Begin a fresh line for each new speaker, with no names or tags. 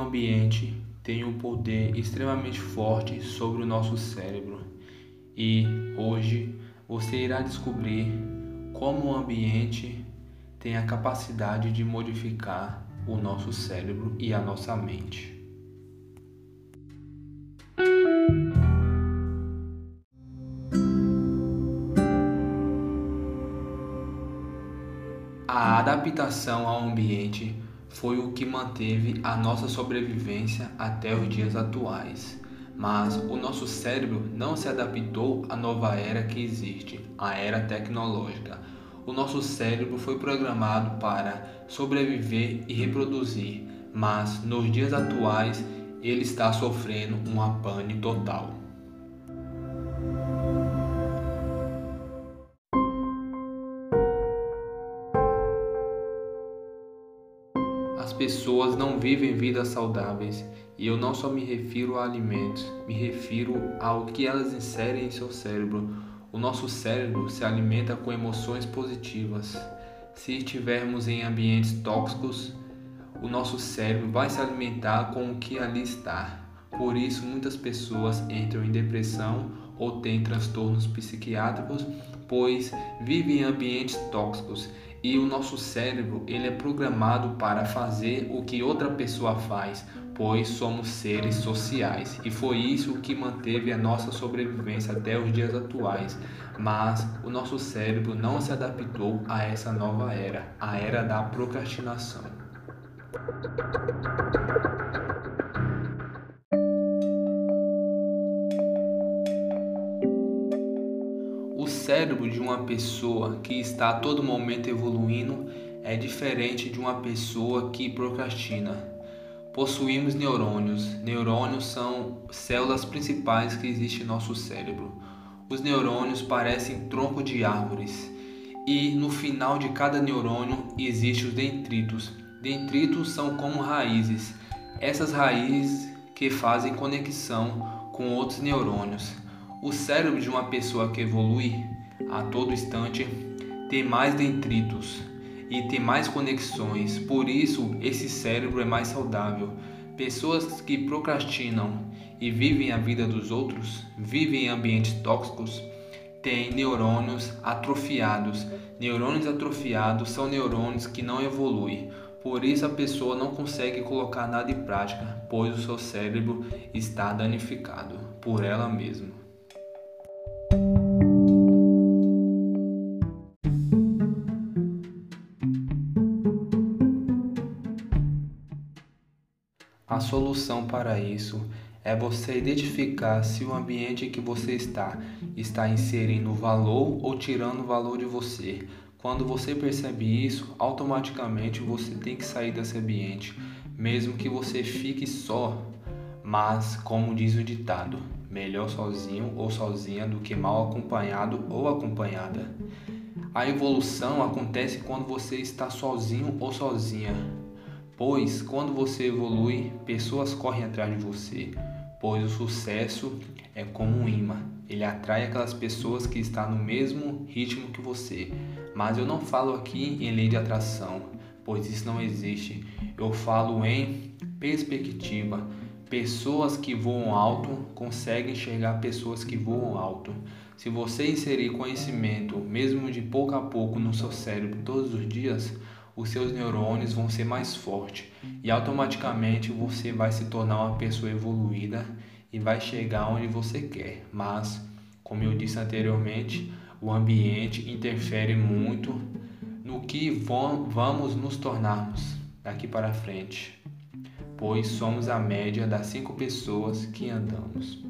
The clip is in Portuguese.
Ambiente tem um poder extremamente forte sobre o nosso cérebro e hoje você irá descobrir como o ambiente tem a capacidade de modificar o nosso cérebro e a nossa mente. A adaptação ao ambiente foi o que manteve a nossa sobrevivência até os dias atuais. Mas o nosso cérebro não se adaptou à nova era que existe, a era tecnológica. O nosso cérebro foi programado para sobreviver e reproduzir, mas nos dias atuais ele está sofrendo uma pane total. As pessoas não vivem vidas saudáveis e eu não só me refiro a alimentos, me refiro ao que elas inserem em seu cérebro. O nosso cérebro se alimenta com emoções positivas. Se estivermos em ambientes tóxicos, o nosso cérebro vai se alimentar com o que ali está. Por isso, muitas pessoas entram em depressão ou têm transtornos psiquiátricos, pois vivem em ambientes tóxicos e o nosso cérebro ele é programado para fazer o que outra pessoa faz, pois somos seres sociais e foi isso que manteve a nossa sobrevivência até os dias atuais. Mas o nosso cérebro não se adaptou a essa nova era, a era da procrastinação. Cérebro de uma pessoa que está a todo momento evoluindo é diferente de uma pessoa que procrastina. Possuímos neurônios. Neurônios são células principais que existem em nosso cérebro. Os neurônios parecem tronco de árvores e no final de cada neurônio existem os dendritos. Dendritos são como raízes. Essas raízes que fazem conexão com outros neurônios. O cérebro de uma pessoa que evolui a todo instante, tem mais detritos e tem mais conexões. Por isso, esse cérebro é mais saudável. Pessoas que procrastinam e vivem a vida dos outros, vivem em ambientes tóxicos, têm neurônios atrofiados. Neurônios atrofiados são neurônios que não evoluem. Por isso a pessoa não consegue colocar nada em prática, pois o seu cérebro está danificado por ela mesma. A solução para isso é você identificar se o ambiente em que você está está inserindo valor ou tirando valor de você. Quando você percebe isso, automaticamente você tem que sair desse ambiente, mesmo que você fique só. Mas, como diz o ditado, melhor sozinho ou sozinha do que mal acompanhado ou acompanhada. A evolução acontece quando você está sozinho ou sozinha, Pois quando você evolui, pessoas correm atrás de você, pois o sucesso é como um imã. Ele atrai aquelas pessoas que estão no mesmo ritmo que você. Mas eu não falo aqui em lei de atração, pois isso não existe. Eu falo em perspectiva. Pessoas que voam alto conseguem enxergar pessoas que voam alto. Se você inserir conhecimento, mesmo de pouco a pouco, no seu cérebro todos os dias, os seus neurônios vão ser mais fortes e automaticamente você vai se tornar uma pessoa evoluída e vai chegar onde você quer. Mas, como eu disse anteriormente, o ambiente interfere muito no que vamos nos tornarmos daqui para frente, pois somos a média das cinco pessoas que andamos.